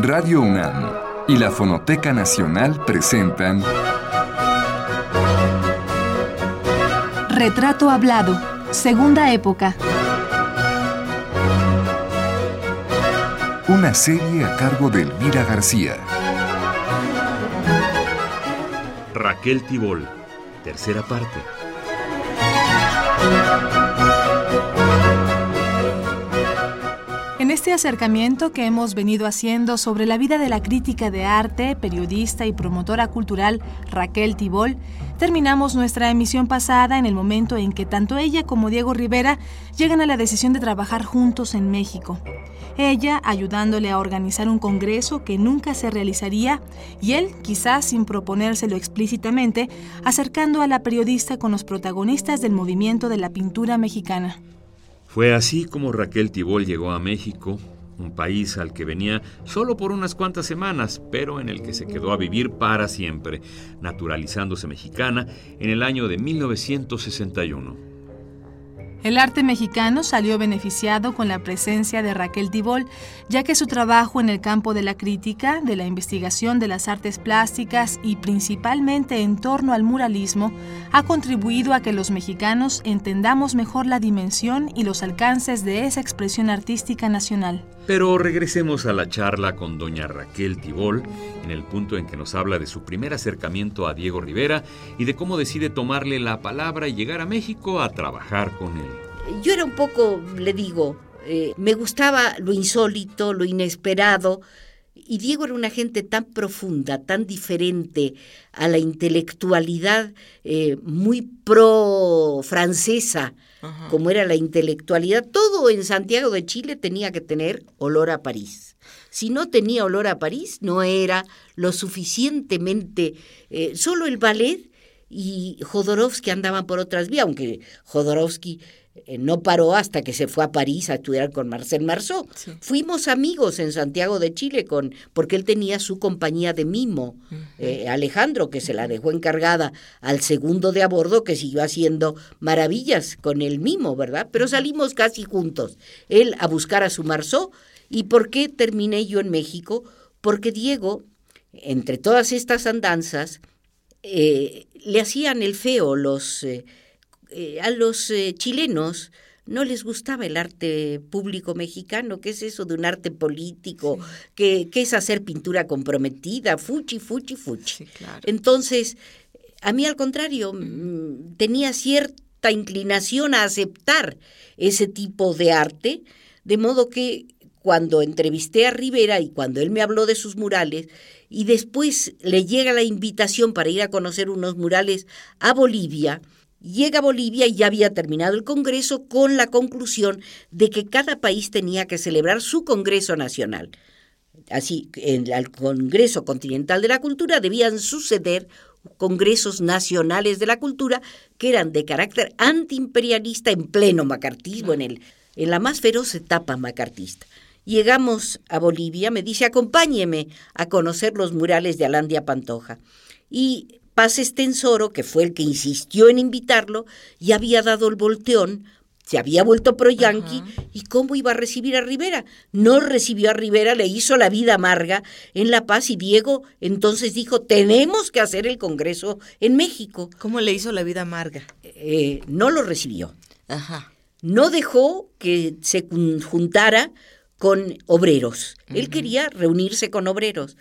Radio UNAM y la Fonoteca Nacional presentan Retrato Hablado, Segunda Época. Una serie a cargo de Elvira García. Raquel Tibol, tercera parte. Este acercamiento que hemos venido haciendo sobre la vida de la crítica de arte, periodista y promotora cultural Raquel Tibol, terminamos nuestra emisión pasada en el momento en que tanto ella como Diego Rivera llegan a la decisión de trabajar juntos en México. Ella ayudándole a organizar un congreso que nunca se realizaría y él, quizás sin proponérselo explícitamente, acercando a la periodista con los protagonistas del movimiento de la pintura mexicana. Fue así como Raquel Tibol llegó a México, un país al que venía solo por unas cuantas semanas, pero en el que se quedó a vivir para siempre, naturalizándose mexicana en el año de 1961. El arte mexicano salió beneficiado con la presencia de Raquel Tibol, ya que su trabajo en el campo de la crítica, de la investigación de las artes plásticas y principalmente en torno al muralismo ha contribuido a que los mexicanos entendamos mejor la dimensión y los alcances de esa expresión artística nacional. Pero regresemos a la charla con doña Raquel Tibol, en el punto en que nos habla de su primer acercamiento a Diego Rivera y de cómo decide tomarle la palabra y llegar a México a trabajar con él. Yo era un poco, le digo, eh, me gustaba lo insólito, lo inesperado, y Diego era una gente tan profunda, tan diferente a la intelectualidad eh, muy pro-francesa, como era la intelectualidad. Todo en Santiago de Chile tenía que tener olor a París. Si no tenía olor a París, no era lo suficientemente... Eh, solo el ballet y Jodorowsky andaban por otras vías, aunque Jodorowsky eh, no paró hasta que se fue a París a estudiar con Marcel Marceau. Fuimos amigos en Santiago de Chile con porque él tenía su compañía de mimo, eh, Alejandro, que se la dejó encargada al segundo de a bordo que siguió haciendo maravillas con el mimo, ¿verdad? Pero salimos casi juntos. Él a buscar a su Marceau. ¿Y por qué terminé yo en México? Porque Diego, entre todas estas andanzas, eh, le hacían el feo los eh, a los eh, chilenos no les gustaba el arte público mexicano, ¿qué es eso de un arte político? ¿Qué, es hacer pintura comprometida? Fuchi, fuchi, fuchi. Entonces, a mí al contrario, mm, tenía cierta inclinación a aceptar ese tipo de arte, de modo que cuando entrevisté a Rivera y cuando él me habló de sus murales, y después le llega la invitación para ir a conocer unos murales a Bolivia, Llega a Bolivia y ya había terminado el Congreso con la conclusión de que cada país tenía que celebrar su Congreso Nacional. Así, en el Congreso Continental de la Cultura debían suceder congresos nacionales de la cultura que eran de carácter antiimperialista en pleno macartismo, en, el, en la más feroz etapa macartista. Llegamos a Bolivia, me dice, acompáñeme a conocer los murales de Alandia Pantoja. Y Paz Estensoro, que fue el que insistió en invitarlo, ya había dado el volteón, se había vuelto pro yanqui, y cómo iba a recibir a Rivera. No recibió a Rivera, le hizo la vida amarga en La Paz y Diego entonces dijo, tenemos que hacer el Congreso en México. ¿Cómo le hizo la vida amarga? Eh, no lo recibió. Ajá. No dejó que se juntara con obreros. Él quería reunirse con obreros.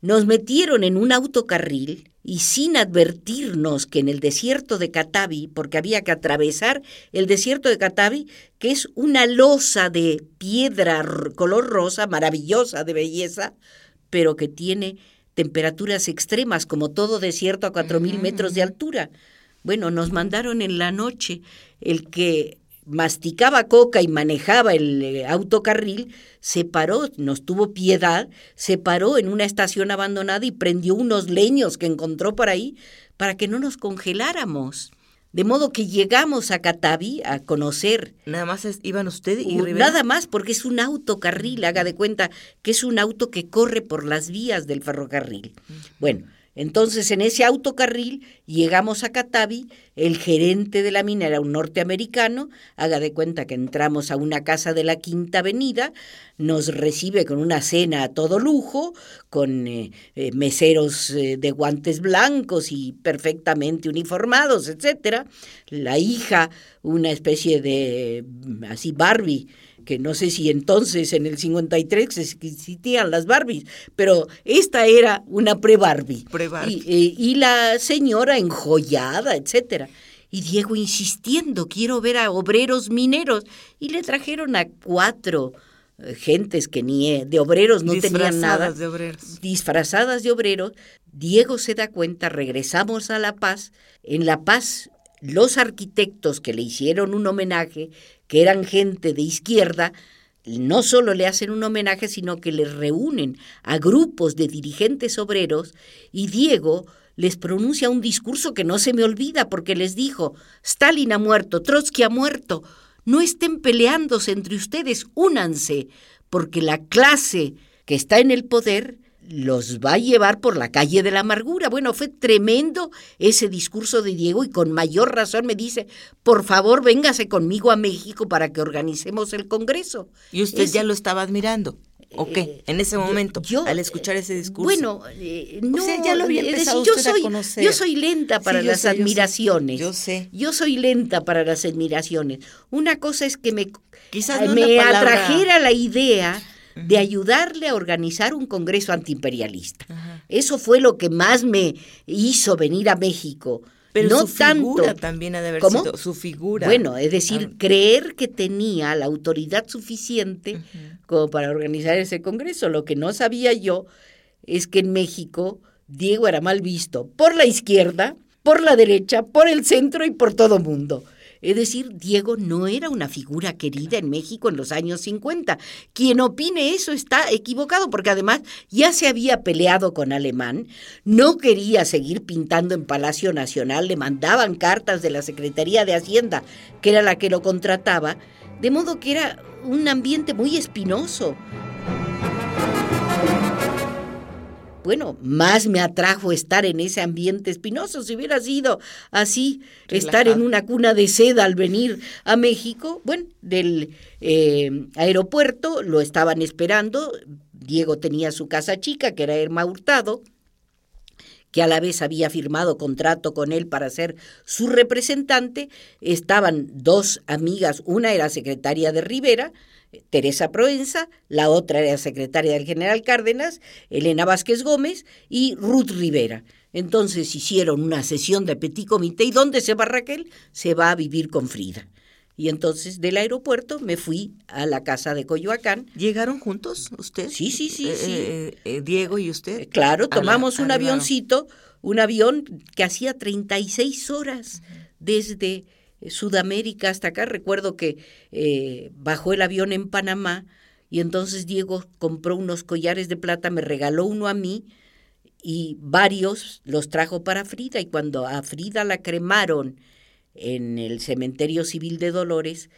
Nos metieron en un autocarril y sin advertirnos que en el desierto de Catavi, porque había que atravesar el desierto de Catavi, que es una losa de piedra color rosa, maravillosa de belleza, pero que tiene temperaturas extremas, como todo desierto a cuatro mil metros de altura. Bueno, nos mandaron en la noche el que masticaba coca y manejaba el eh, autocarril, se paró, nos tuvo piedad, se paró en una estación abandonada y prendió unos leños que encontró por ahí para que no nos congeláramos. De modo que llegamos a Catavi a conocer. Nada más iban usted y Rivera. Nada más porque es un autocarril, haga de cuenta que es un auto que corre por las vías del ferrocarril. Bueno, Entonces, en ese autocarril llegamos a Catavi, el gerente de la mina era un norteamericano, haga de cuenta que entramos a una casa de la Quinta Avenida, nos recibe con una cena a todo lujo, con eh, eh, meseros eh, de guantes blancos y perfectamente uniformados, etcétera. La hija, una especie de así Barbie, que no sé si entonces en el 53 existían las Barbies, pero esta era una pre-Barbie. y, y, la señora enjollada, etcétera. Y Diego insistiendo, quiero ver a obreros mineros. Y le trajeron a cuatro eh, gentes que ni eh, de obreros no tenían nada. De obreros. Disfrazadas de obreros. Diego se da cuenta, regresamos a La Paz. En La Paz los arquitectos que le hicieron un homenaje, que eran gente de izquierda, no solo le hacen un homenaje, sino que les reúnen a grupos de dirigentes obreros y Diego les pronuncia un discurso que no se me olvida porque les dijo, Stalin ha muerto, Trotsky ha muerto, no estén peleándose entre ustedes, únanse, porque la clase que está en el poder los va a llevar por la calle de la amargura. Bueno, fue tremendo ese discurso de Diego y con mayor razón me dice, por favor, véngase conmigo a México para que organicemos el Congreso. ¿Y usted ya lo estaba admirando? ¿O qué? Eh, en ese momento, yo, al escuchar ese discurso. Bueno, eh, no, ya lo había empezado yo soy, a conocer. Yo soy lenta para las admiraciones. Yo sé, yo soy lenta para las admiraciones. Una cosa es que me, Quizás me atrajera la idea de ayudarle a organizar un congreso antiimperialista. Eso fue lo que más me hizo venir a México. Pero no su figura también ha de haber sido su figura. Bueno, es decir, ah. creer que tenía la autoridad suficiente como para organizar ese congreso. Lo que no sabía yo es que en México Diego era mal visto por la izquierda, por la derecha, por el centro y por todo mundo. Es decir, Diego no era una figura querida en México en los años 50. Quien opine eso está equivocado porque además ya se había peleado con Alemán, no quería seguir pintando en Palacio Nacional, le mandaban cartas de la Secretaría de Hacienda, que era la que lo contrataba, de modo que era un ambiente muy espinoso bueno, más me atrajo estar en ese ambiente espinoso. Si hubiera sido así, estar en una cuna de seda al venir a México, bueno, del eh, aeropuerto lo estaban esperando. Diego tenía su casa chica, que era Herma Hurtado, que a la vez había firmado contrato con él para ser su representante. Estaban dos amigas, una era secretaria de Rivera, Teresa Proenza, la otra era secretaria del general Cárdenas, Elena Vázquez Gómez y Ruth Rivera. Entonces hicieron una sesión de petit comité y ¿dónde se va Raquel? Se va a vivir con Frida. Y entonces del aeropuerto me fui a la casa de Coyoacán. ¿Llegaron juntos usted? Sí, sí, sí. sí. Eh, eh, Diego y usted. claro, tomamos un avioncito, un avión que hacía 36 horas desde eh, Sudamérica hasta acá. Recuerdo que eh, bajó el avión en Panamá y entonces Diego compró unos collares de plata, me regaló uno a mí y varios los trajo para Frida y cuando a Frida la cremaron en el cementerio civil de Dolores,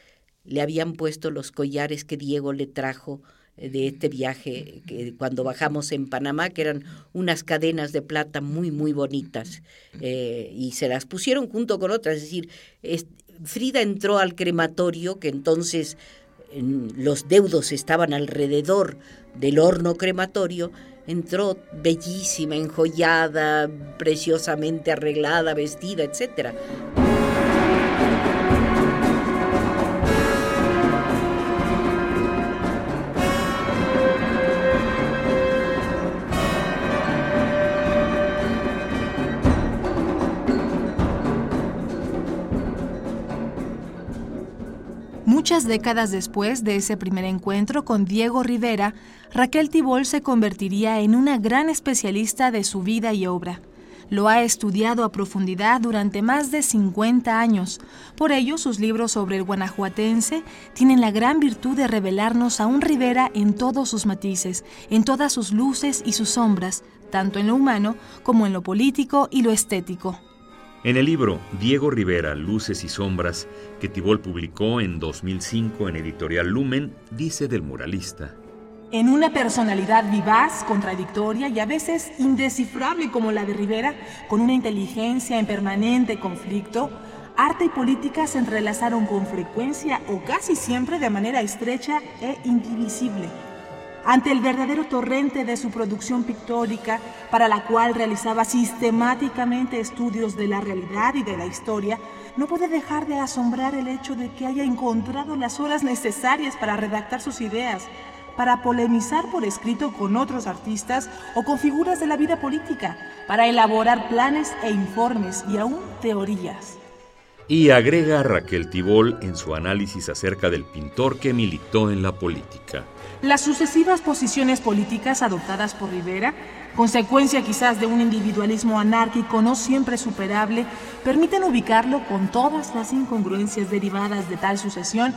le habían puesto los collares que Diego le trajo de este viaje que cuando bajamos en Panamá, que eran unas cadenas de plata muy, muy bonitas, eh, y se las pusieron junto con otras. Es decir, Frida entró al crematorio, que entonces los deudos estaban alrededor del horno crematorio, entró bellísima, enjollada, preciosamente arreglada, vestida, etcétera. Muchas décadas después de ese primer encuentro con Diego Rivera, Raquel Tibol se convertiría en una gran especialista de su vida y obra. Lo ha estudiado a profundidad durante más de 50 años. Por ello, sus libros sobre el guanajuatense tienen la gran virtud de revelarnos a un Rivera en todos sus matices, en todas sus luces y sus sombras, tanto en lo humano como en lo político y lo estético. En el libro Diego Rivera, Luces y Sombras, que Tibol publicó en 2005 en editorial Lumen, dice del muralista. En una personalidad vivaz, contradictoria y a veces indescifrable como la de Rivera, con una inteligencia en permanente conflicto, arte y política se entrelazaron con frecuencia o casi siempre de manera estrecha e indivisible. Ante el verdadero torrente de su producción pictórica, para la cual realizaba sistemáticamente estudios de la realidad y de la historia, no puede dejar de asombrar el hecho de que haya encontrado las horas necesarias para redactar sus ideas, para polemizar por escrito con otros artistas o con figuras de la vida política, para elaborar planes e informes y aún teorías. Y agrega Raquel Tibol en su análisis acerca del pintor que militó en la política. Las sucesivas posiciones políticas adoptadas por Rivera, consecuencia quizás de un individualismo anárquico no siempre superable, permiten ubicarlo con todas las incongruencias derivadas de tal sucesión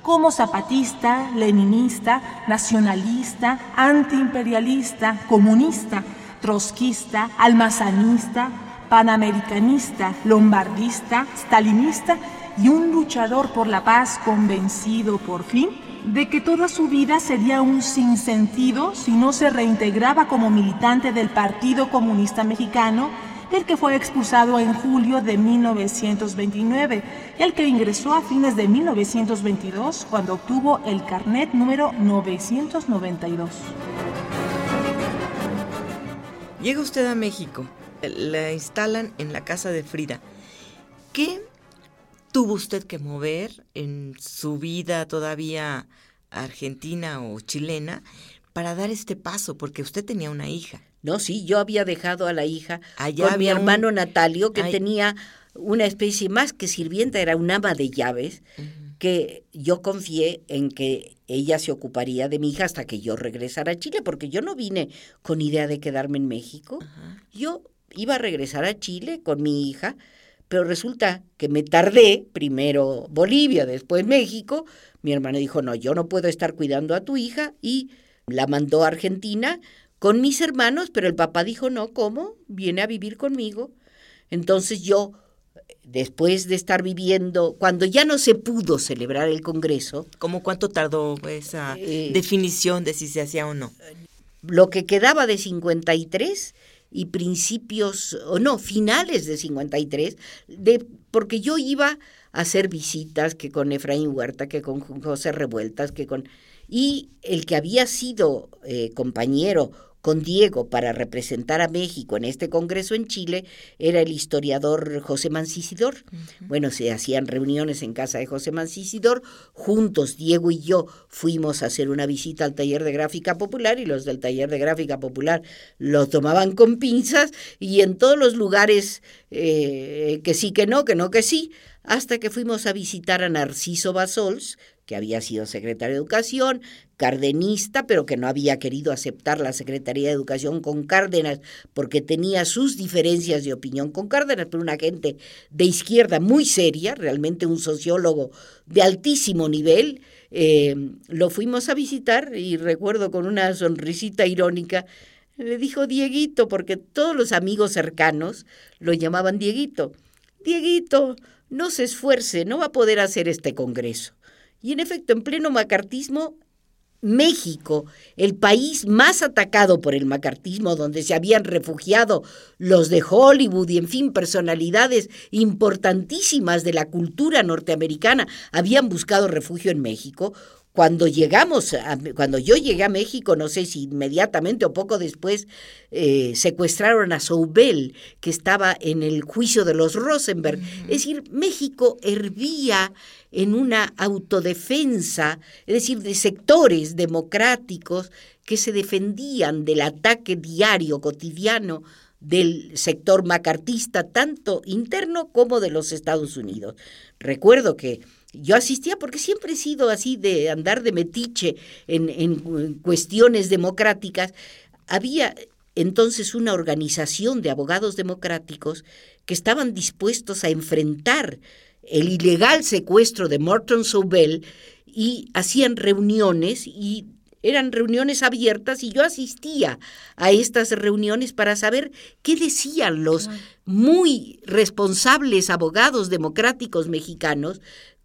como zapatista, leninista, nacionalista, antiimperialista, comunista, trotskista, almazanista, panamericanista, lombardista, stalinista y un luchador por la paz convencido por fin de que toda su vida sería un sinsentido si no se reintegraba como militante del Partido Comunista Mexicano el que fue expulsado en julio de 1929 y el que ingresó a fines de 1922 cuando obtuvo el carnet número 992. Llega usted a México, la instalan en la casa de Frida. ¿Qué tuvo usted que mover en su vida todavía argentina o chilena para dar este paso? Porque usted tenía una hija. No, sí, yo había dejado a la hija Allá con mi hermano Natalio, que tenía una especie más que sirvienta, era un ama de llaves, que yo confié en que ella se ocuparía de mi hija hasta que yo regresara a Chile, porque yo no vine con idea de quedarme en México. Yo iba a regresar a Chile con mi hija, pero resulta que me tardé, primero Bolivia, después México. Mi hermano dijo, no, yo no puedo estar cuidando a tu hija y la mandó a Argentina con mis hermanos, pero el papá dijo, no, ¿cómo? Viene a vivir conmigo. Entonces yo, después de estar viviendo, cuando ya no se pudo celebrar el Congreso. ¿Cómo cuánto tardó esa eh, definición de si se hacía o no? Lo que quedaba de 53 y principios, o no, finales de 53, de, porque yo iba a hacer visitas que con Efraín Huerta, que con José Revueltas, que con... Y el que había sido eh, compañero con Diego para representar a México en este Congreso en Chile era el historiador José Mancisidor. Bueno, se hacían reuniones en casa de José Mancisidor. Juntos, Diego y yo fuimos a hacer una visita al taller de gráfica popular y los del taller de gráfica popular lo tomaban con pinzas y en todos los lugares eh, que sí, que no, que no, que sí, hasta que fuimos a visitar a Narciso Basols, que había sido secretario de Educación, pero que no había querido aceptar la Secretaría de Educación con Cárdenas porque tenía sus diferencias de opinión con Cárdenas, pero una gente de izquierda muy seria, realmente un sociólogo de altísimo nivel. Eh, lo fuimos a visitar y recuerdo con una sonrisita irónica, le dijo Dieguito, porque todos los amigos cercanos lo llamaban Dieguito. Dieguito, no se esfuerce, no va a poder hacer este Congreso. Y en efecto, en pleno macartismo, México, el país más atacado por el macartismo, donde se habían refugiado los de Hollywood y, en fin, personalidades importantísimas de la cultura norteamericana, habían buscado refugio en México, cuando llegamos, cuando yo llegué a México, no sé si inmediatamente o poco después, eh, secuestraron a Soubel, que estaba en el juicio de los Rosenberg. Es decir, México hervía en una autodefensa, es decir, de sectores democráticos que se defendían del ataque diario, cotidiano del sector macartista, tanto interno como de los Estados Unidos. Recuerdo que yo asistía porque siempre he sido así de andar de metiche en, cuestiones democráticas. Había entonces una organización de abogados democráticos que estaban dispuestos a enfrentar el ilegal secuestro de Morton Sobel y hacían reuniones y eran reuniones abiertas y yo asistía a estas reuniones para saber qué decían los muy responsables abogados democráticos mexicanos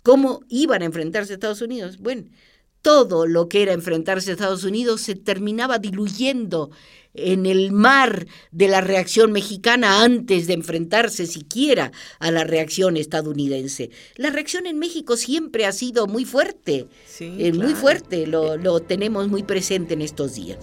cómo iban a enfrentarse a Estados Unidos. Bueno, todo lo que era enfrentarse a Estados Unidos se terminaba diluyendo en el mar de la reacción mexicana antes de enfrentarse siquiera a la reacción estadounidense. La reacción en México siempre ha sido muy fuerte, eh, muy fuerte, lo, lo tenemos muy presente en estos días.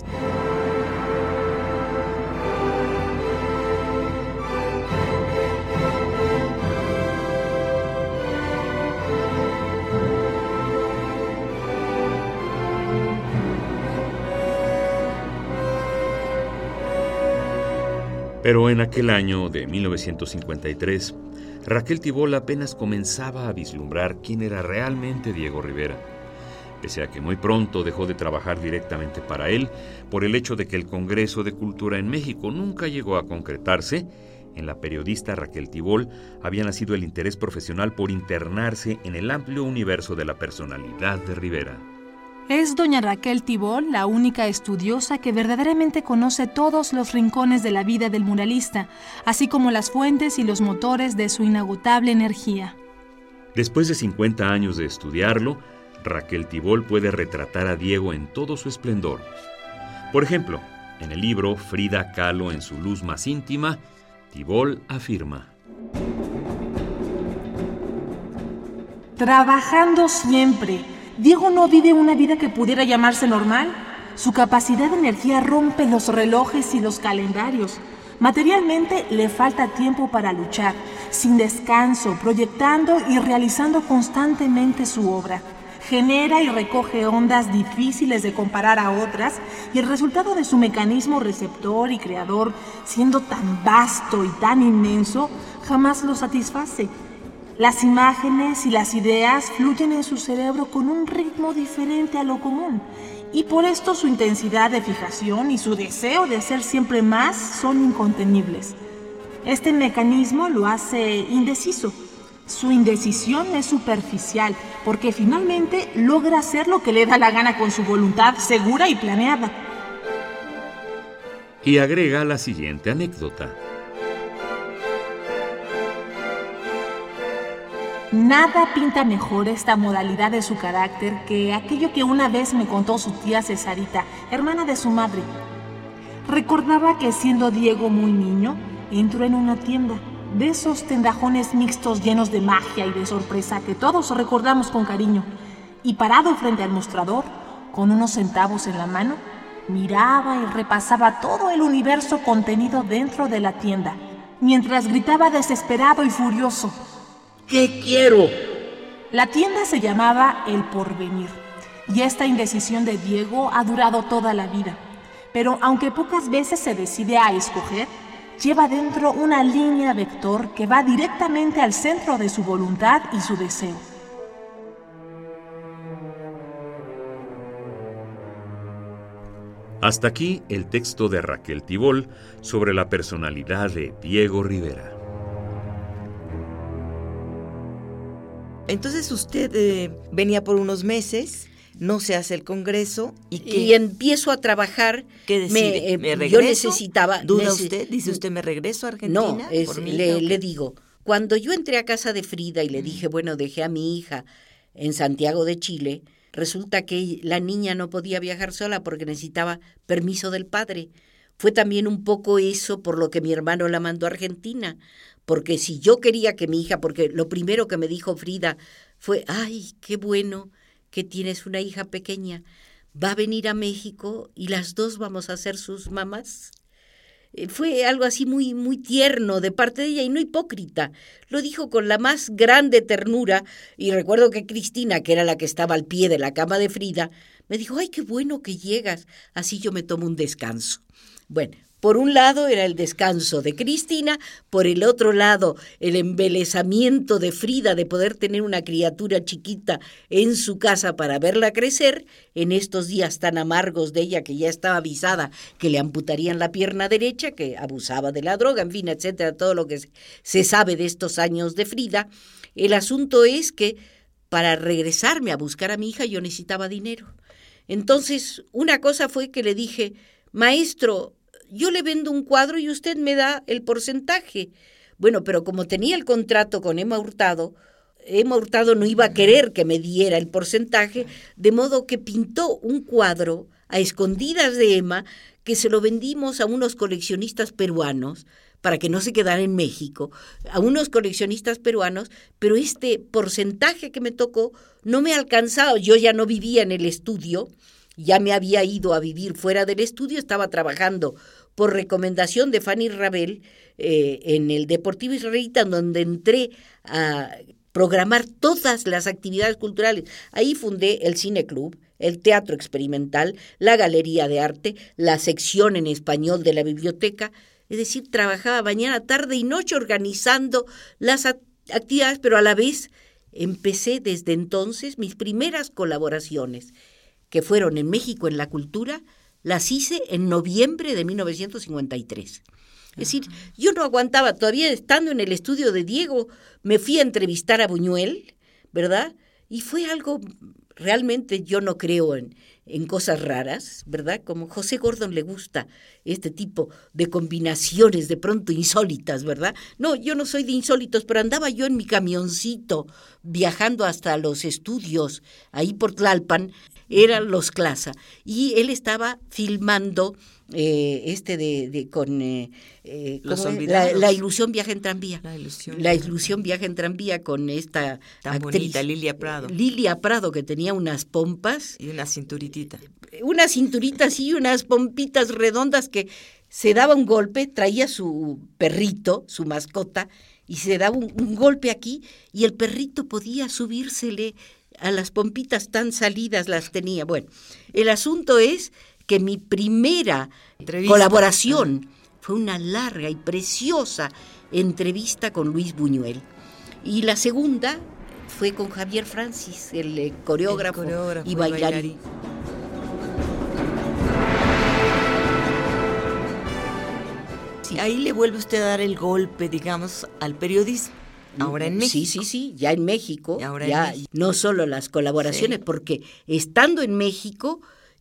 Pero en aquel año de 1953, Raquel Tibol apenas comenzaba a vislumbrar quién era realmente Diego Rivera. Pese a que muy pronto dejó de trabajar directamente para él, por el hecho de que el Congreso de Cultura en México nunca llegó a concretarse, en la periodista Raquel Tibol había nacido el interés profesional por internarse en el amplio universo de la personalidad de Rivera. Es doña Raquel Tibol la única estudiosa que verdaderamente conoce todos los rincones de la vida del muralista, así como las fuentes y los motores de su inagotable energía. Después de 50 años de estudiarlo, Raquel Tibol puede retratar a Diego en todo su esplendor. Por ejemplo, en el libro Frida Kahlo en su luz más íntima, Tibol afirma. Trabajando siempre Diego no vive una vida que pudiera llamarse normal. Su capacidad de energía rompe los relojes y los calendarios. Materialmente le falta tiempo para luchar, sin descanso, proyectando y realizando constantemente su obra. Genera y recoge ondas difíciles de comparar a otras y el resultado de su mecanismo receptor y creador, siendo tan vasto y tan inmenso, jamás lo satisface las imágenes y las ideas fluyen en su cerebro con un ritmo diferente a lo común y por esto su intensidad de fijación y su deseo de ser siempre más son incontenibles. Este mecanismo lo hace indeciso. Su indecisión es superficial porque finalmente logra hacer lo que le da la gana con su voluntad segura y planeada. Y agrega la siguiente anécdota. Nada pinta mejor esta modalidad de su carácter que aquello que una vez me contó su tía Cesarita, hermana de su madre. Recordaba que siendo Diego muy niño, entró en una tienda, de esos tendajones mixtos llenos de magia y de sorpresa que todos recordamos con cariño, y parado frente al mostrador, con unos centavos en la mano, miraba y repasaba todo el universo contenido dentro de la tienda, mientras gritaba desesperado y furioso. ¿Qué quiero? La tienda se llamaba El Porvenir y esta indecisión de Diego ha durado toda la vida. Pero aunque pocas veces se decide a escoger, lleva dentro una línea vector que va directamente al centro de su voluntad y su deseo. Hasta aquí el texto de Raquel Tibol sobre la personalidad de Diego Rivera. Entonces usted eh, venía por unos meses, no se hace el congreso y que empiezo a trabajar. ¿Qué decide? Eh, ¿Me, regreso? Yo necesitaba. ¿Duda usted? ¿Dice usted me regreso a Argentina? No, le, le digo, cuando yo entré a casa de Frida y le dije, bueno, dejé a mi hija en Santiago de Chile, resulta que la niña no podía viajar sola porque necesitaba permiso del padre. Fue también un poco eso por lo que mi hermano la mandó a Argentina, porque si yo quería que mi hija, porque lo primero que me dijo Frida fue, ay, qué bueno que tienes una hija pequeña, va a venir a México y las dos vamos a ser sus mamás. Eh, fue algo así muy, muy tierno de parte de ella y no hipócrita. Lo dijo con la más grande ternura y recuerdo que Cristina, que era la que estaba al pie de la cama de Frida, me dijo, ay, qué bueno que llegas, así yo me tomo un descanso. Bueno, por un lado era el descanso de Cristina, por el otro lado el embelezamiento de Frida de poder tener una criatura chiquita en su casa para verla crecer, en estos días tan amargos de ella que ya estaba avisada que le amputarían la pierna derecha, que abusaba de la droga, en fin, etcétera, todo lo que se sabe de estos años de Frida. El asunto es que para regresarme a buscar a mi hija yo necesitaba dinero. Entonces, una cosa fue que le dije, maestro, yo le vendo un cuadro y usted me da el porcentaje. Bueno, pero como tenía el contrato con Emma Hurtado, Emma Hurtado no iba a querer que me diera el porcentaje, de modo que pintó un cuadro a escondidas de Emma que se lo vendimos a unos coleccionistas peruanos para que no se quedara en México, a unos coleccionistas peruanos, pero este porcentaje que me tocó no me alcanzaba, yo ya no vivía en el estudio, ya me había ido a vivir fuera del estudio, estaba trabajando por recomendación de Fanny Rabel eh, en el Deportivo Israelita, donde entré a programar todas las actividades culturales. Ahí fundé el Cine Club, el Teatro Experimental, la Galería de Arte, la sección en español de la biblioteca, es decir, trabajaba mañana, tarde y noche organizando las actividades, pero a la vez empecé desde entonces mis primeras colaboraciones, que fueron en México en la cultura, las hice en noviembre de 1953. Es decir, yo no aguantaba, todavía estando en el estudio de Diego, me fui a entrevistar a Buñuel, ¿verdad? Y fue algo, realmente yo no creo en, en cosas raras, ¿verdad? Como José Gordon le gusta este tipo de combinaciones de pronto insólitas, ¿verdad? No, yo no soy de insólitos, pero andaba yo en mi camioncito viajando hasta los estudios ahí por Tlalpan, eran los Clasa, y él estaba filmando eh, este de, con eh, eh, la, ilusión viaja en tranvía. La ilusión la ilusión viaja en tranvía con esta Tan bonita Lilia Prado. Lilia Prado que tenía unas pompas. Y una cinturitita unas cinturitas y unas pompitas redondas que se daba un golpe traía su perrito su mascota y se daba un golpe aquí y el perrito podía subírsele a las pompitas tan salidas las tenía. Bueno el asunto es que mi primera colaboración fue una larga y preciosa entrevista con Luis Buñuel. Y la segunda fue con Javier Francis, el, coreógrafo, y bailarín. Ahí le vuelve usted a dar el golpe, digamos, al periodismo. Ahora en México. Sí, sí, sí, ya en México. ya no solo las colaboraciones, porque estando en México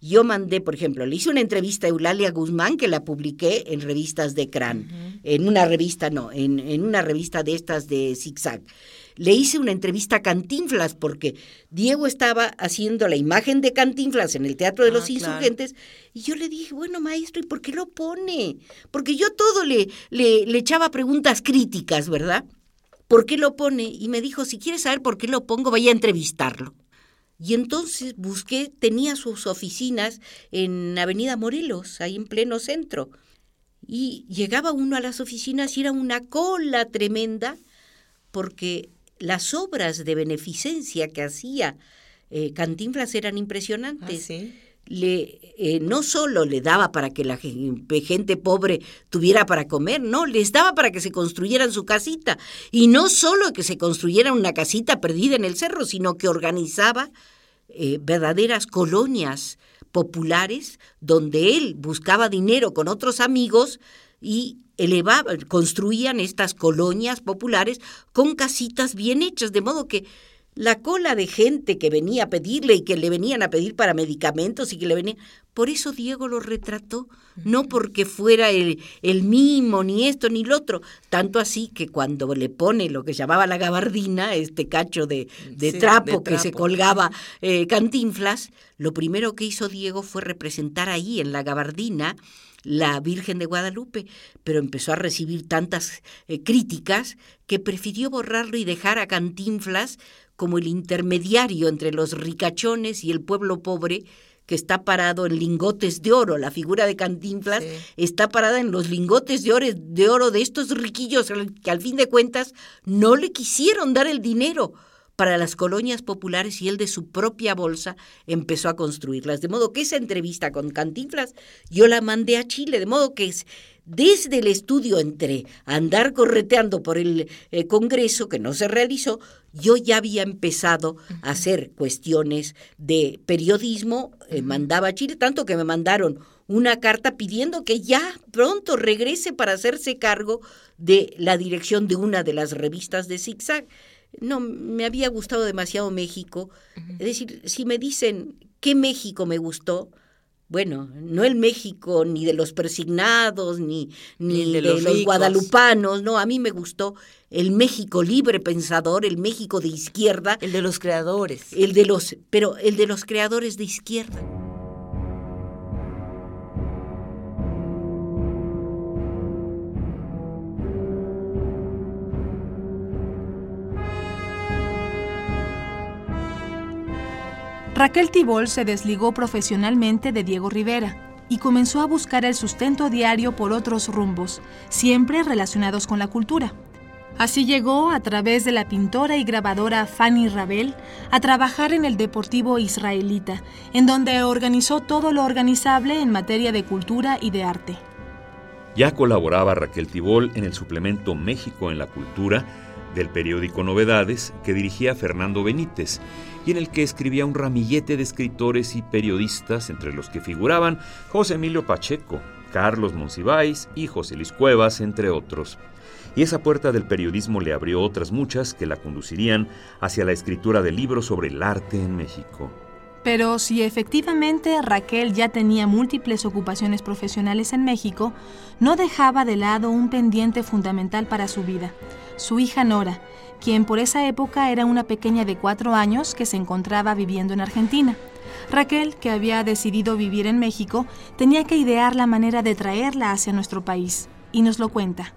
yo mandé, por ejemplo, le hice una entrevista a Eulalia Guzmán que la publiqué en revistas de CRAN, en una revista, no, en, en, una revista de estas de ZigZag. Le hice una entrevista a Cantinflas porque Diego estaba haciendo la imagen de Cantinflas en el Teatro de los ah, Insurgentes y yo le dije, bueno, maestro, ¿y por qué lo pone? Porque yo todo le, le, le echaba preguntas críticas, ¿verdad? ¿Por qué lo pone? Y me dijo, si quieres saber por qué lo pongo, vaya a entrevistarlo. Y entonces busqué, tenía sus oficinas en Avenida Morelos, ahí en pleno centro. Y llegaba uno a las oficinas y era una cola tremenda, porque las obras de beneficencia que hacía eh, Cantinflas eran impresionantes. Ah, le, eh, no solo le daba para que la gente pobre tuviera para comer, no, les daba para que se construyeran su casita. Y no solo que se construyera una casita perdida en el cerro, sino que organizaba eh, verdaderas colonias populares donde él buscaba dinero con otros amigos y elevaba, construían estas colonias populares con casitas bien hechas, de modo que la cola de gente que venía a pedirle y que le venían a pedir para medicamentos y que le venían. Por eso Diego lo retrató, no porque fuera el, el mimo, ni esto, ni lo otro. Tanto así que cuando le pone lo que llamaba la gabardina, este cacho de, de, trapo, que se colgaba eh, cantinflas, lo primero que hizo Diego fue representar ahí en la gabardina la Virgen de Guadalupe, pero empezó a recibir tantas eh, críticas que prefirió borrarlo y dejar a Cantinflas como el intermediario entre los ricachones y el pueblo pobre que está parado en lingotes de oro. La figura de Cantinflas está parada en los lingotes de oro, de oro de estos riquillos que al fin de cuentas no le quisieron dar el dinero para las colonias populares y él de su propia bolsa empezó a construirlas. De modo que esa entrevista con Cantinflas yo la mandé a Chile, de modo que es, desde el estudio entre andar correteando por el eh, Congreso, que no se realizó, yo ya había empezado a hacer cuestiones de periodismo, eh, mandaba a Chile, tanto que me mandaron una carta pidiendo que ya pronto regrese para hacerse cargo de la dirección de una de las revistas de ZigZag. No, me había gustado demasiado México. Es decir, si me dicen qué México me gustó, bueno, no el México ni de los persignados, ni, ni, de de, los los, ricos. guadalupanos, no, a mí me gustó el México libre pensador, el México de izquierda, El de los creadores. el de los, pero el de los creadores de izquierda. Raquel Tibol se desligó profesionalmente de Diego Rivera y comenzó a buscar el sustento diario por otros rumbos, siempre relacionados con la cultura. Así llegó, a través de la pintora y grabadora Fanny Rabel, a trabajar en el Deportivo Israelita, en donde organizó todo lo organizable en materia de cultura y de arte. Ya colaboraba Raquel Tibol en el suplemento México en la Cultura del periódico Novedades que dirigía Fernando Benítez y en el que escribía un ramillete de escritores y periodistas entre los que figuraban José Emilio Pacheco, Carlos Monsiváis y José Luis Cuevas, entre otros. Y esa puerta del periodismo le abrió otras muchas que la conducirían hacia la escritura de libros sobre el arte en México. Pero si efectivamente Raquel ya tenía múltiples ocupaciones profesionales en México, no dejaba de lado un pendiente fundamental para su vida, su hija Nora, quien por esa época era una pequeña de cuatro años que se encontraba viviendo en Argentina. Raquel, que había decidido vivir en México, tenía que idear la manera de traerla hacia nuestro país, y nos lo cuenta.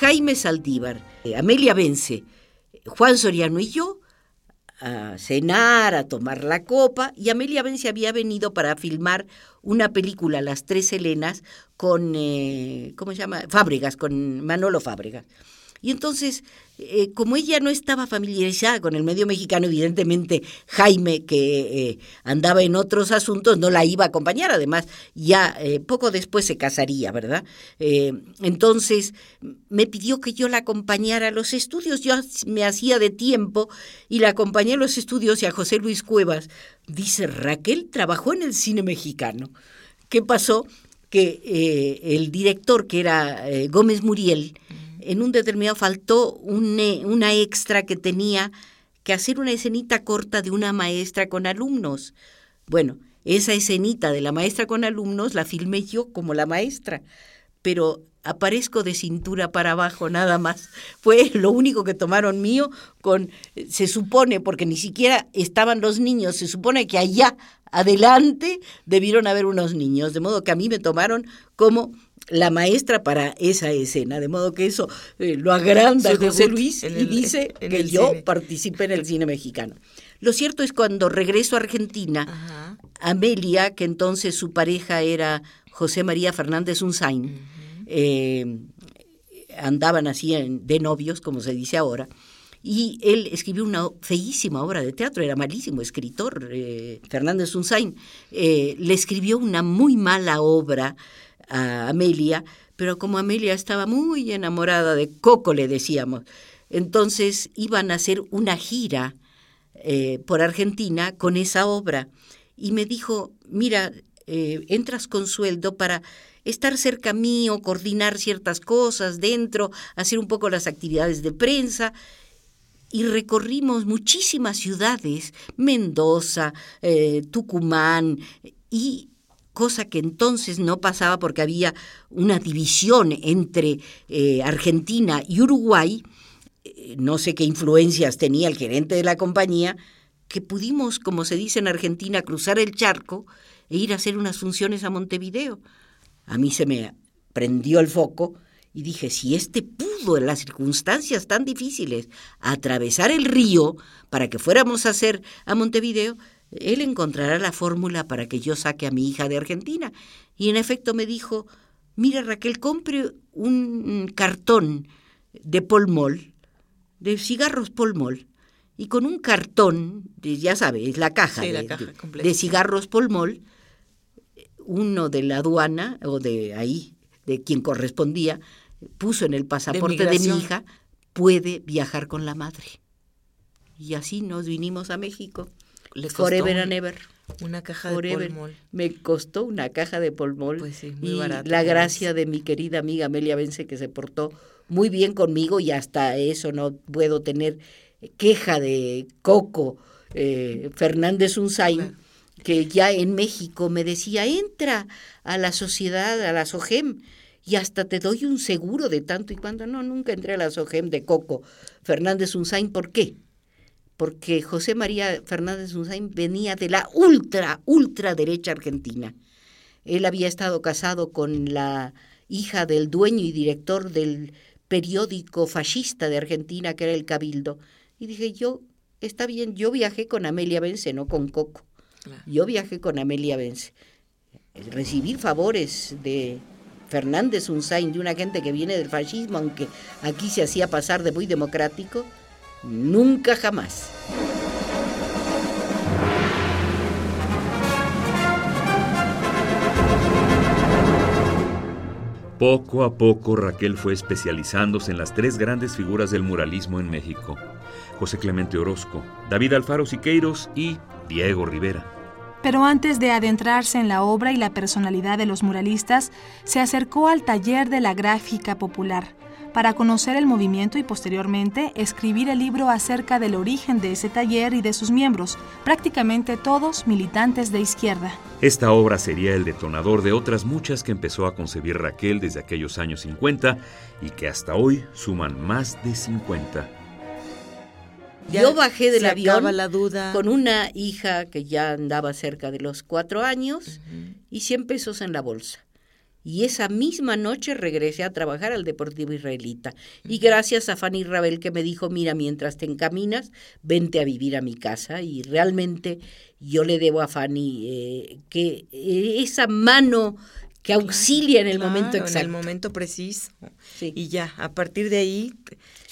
Jaime Saldívar, eh, Amelia Vence, Juan Soriano y yo a cenar, a tomar la copa, y Amelia Vence había venido para filmar una película, Las Tres Helenas, con, eh, ¿cómo se llama? Fábregas, con Manolo Fábregas. Y entonces, eh, como ella no estaba familiarizada con el medio mexicano, evidentemente Jaime, que eh, andaba en otros asuntos, no la iba a acompañar. Además, ya eh, poco después se casaría, ¿verdad? Eh, entonces, me pidió que yo la acompañara a los estudios. Yo me hacía de tiempo y la acompañé a los estudios y a José Luis Cuevas. Dice, Raquel trabajó en el cine mexicano. ¿Qué pasó? Que eh, el director, que era Gómez Muriel, en un determinado faltó eh, una extra que tenía que hacer una escenita corta de una maestra con alumnos. Bueno, esa escenita de la maestra con alumnos la filmé yo como la maestra, pero aparezco de cintura para abajo nada más. Fue lo único que tomaron mío con, se supone, porque ni siquiera estaban los niños, se supone que allá adelante debieron haber unos niños, de modo que a mí me tomaron como la maestra para esa escena, de modo que eso eh, lo agranda Su José Luis y dice en que el yo cine. participé en el cine mexicano. Lo cierto es cuando regreso a Argentina, Ajá. Amelia, que entonces su pareja era José María Fernández Unzain, eh, andaban así en- de novios, como se dice ahora, y él escribió una feísima obra de teatro, era malísimo escritor, eh, Fernández Unzain, le escribió una muy mala obra a Amelia, pero como Amelia estaba muy enamorada de Coco, le decíamos, entonces iban a hacer una gira eh, por Argentina con esa obra. Y me dijo, mira, eh, entras con sueldo para estar cerca mío, coordinar ciertas cosas dentro, hacer un poco las actividades de prensa. Y recorrimos muchísimas ciudades, Mendoza, eh, Tucumán, y cosa que entonces no pasaba porque había una división entre eh, Argentina y Uruguay, eh, no sé qué influencias tenía el gerente de la compañía, que pudimos, como se dice en Argentina, cruzar el charco e ir a hacer unas funciones a Montevideo. A mí se me prendió el foco y dije, si este pudo en las circunstancias tan difíciles atravesar el río para que fuéramos a hacer a Montevideo, él encontrará la fórmula para que yo saque a mi hija de Argentina. Y en efecto me dijo, mira Raquel, compre un cartón de polmol, de cigarros polmol, y con un cartón, de- ya sabes, es la caja, Sí, de, la caja de- cigarros polmol, uno de la aduana o de ahí, de quien correspondía, puso en el pasaporte de, mi hija, puede viajar con la madre. Y así nos vinimos a México. Le costó Forever un- and ever. Una caja de polmol. Me costó una caja de polmol. Pues sí, muy y barato, la gracia de mi querida amiga Amelia Vence, que se portó muy bien conmigo y hasta eso no puedo tener queja de Coco eh, Fernández Unzain. Claro. que ya en México me decía, entra a la sociedad, a la SOGEM, y hasta te doy un seguro de tanto y cuando. No, nunca entré a la SOGEM de Coco Fernández Unzain. ¿Por qué? Porque José María Fernández Unzain venía de la ultra, ultra derecha argentina. Él había estado casado con la hija del dueño y director del periódico fascista de Argentina, que era el Cabildo. Y dije, yo, está bien, yo viajé con Amelia Vence, no con Coco. Yo viajé con Amelia Vence. Recibir favores de Fernández Unzain, de una gente que viene del fascismo, aunque aquí se hacía pasar de muy democrático, nunca jamás. Poco a poco Raquel fue especializándose en las tres grandes figuras del muralismo en México, José Clemente Orozco, David Alfaro Siqueiros y Diego Rivera. Pero antes de adentrarse en la obra y la personalidad de los muralistas, se acercó al taller de la gráfica popular para conocer el movimiento y posteriormente escribir el libro acerca del origen de ese taller y de sus miembros, prácticamente todos militantes de izquierda. Esta obra sería el detonador de otras muchas que empezó a concebir Raquel desde aquellos años 50 y que hasta hoy suman más de 50. Yo bajé del avión con una hija que ya andaba cerca de los cuatro años y 100 pesos en la bolsa. Y esa misma noche regresé a trabajar al Deportivo Israelita. Y gracias a Fanny Rabel que me dijo, mira, mientras te encaminas, vente a vivir a mi casa. Y realmente yo le debo a Fanny eh, que eh, esa mano que auxilia en el momento exacto. En el momento preciso. Y ya, a partir de ahí,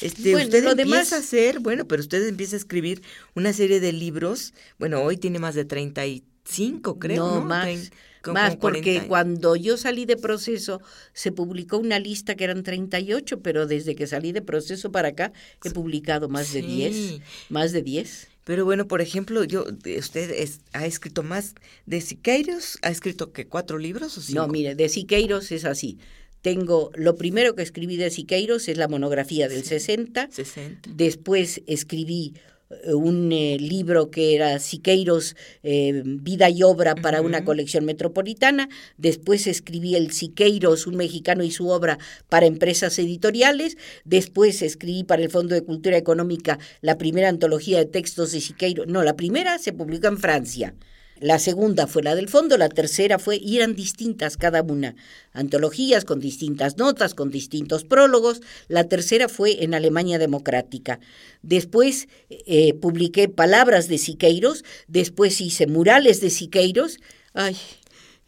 este, usted empieza a hacer, bueno, pero usted empieza a escribir una serie de libros. Bueno, hoy tiene más de 35, creo. No, ¿no? más. Más, porque cuando yo salí de proceso se publicó una lista que eran 38, pero desde que salí de proceso para acá he publicado más de 10, más de 10. Pero bueno, por ejemplo, yo usted ha escrito más de Siqueiros, ha escrito que cuatro libros o cinco? No, mire, de Siqueiros es así. Tengo, lo primero que escribí de Siqueiros es la monografía del 60. 60. Después escribí eh, un eh, libro que era Siqueiros, eh, Vida y Obra para una colección metropolitana. Después escribí el Siqueiros, un mexicano y su obra para empresas editoriales. Después escribí para el Fondo de Cultura Económica la primera antología de textos de Siqueiros. No, la primera se publicó en Francia. La segunda fue la del fondo, la tercera fue, y eran distintas cada una, antologías con distintas notas, con distintos prólogos. La tercera fue en Alemania Democrática. Después eh, publiqué Palabras de Siqueiros, después hice Murales de Siqueiros. Ay,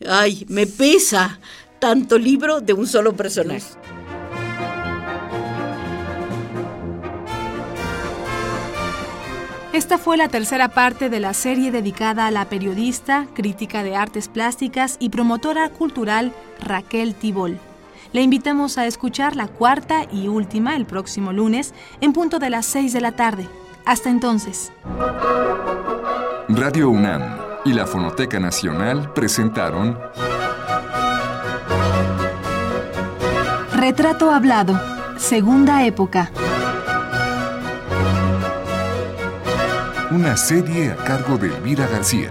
ay, me pesa tanto libro de un solo personaje. Esta fue la tercera parte de la serie dedicada a la periodista, crítica de artes plásticas y promotora cultural Raquel Tibol. Le invitamos a escuchar la cuarta y última el próximo lunes en punto de las 6 de la tarde. Hasta entonces. Radio UNAM y la Fonoteca Nacional presentaron Retrato Hablado, Segunda Época. Una serie a cargo de Elvira García.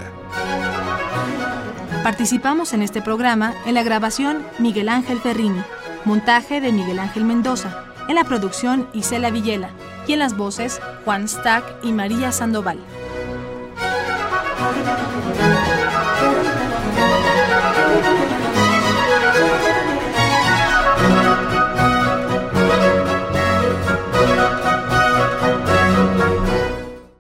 Participamos en este programa en la grabación Miguel Ángel Ferrini, montaje de Miguel Ángel Mendoza, en la producción Isela Villela y en las voces Juan Stack y María Sandoval.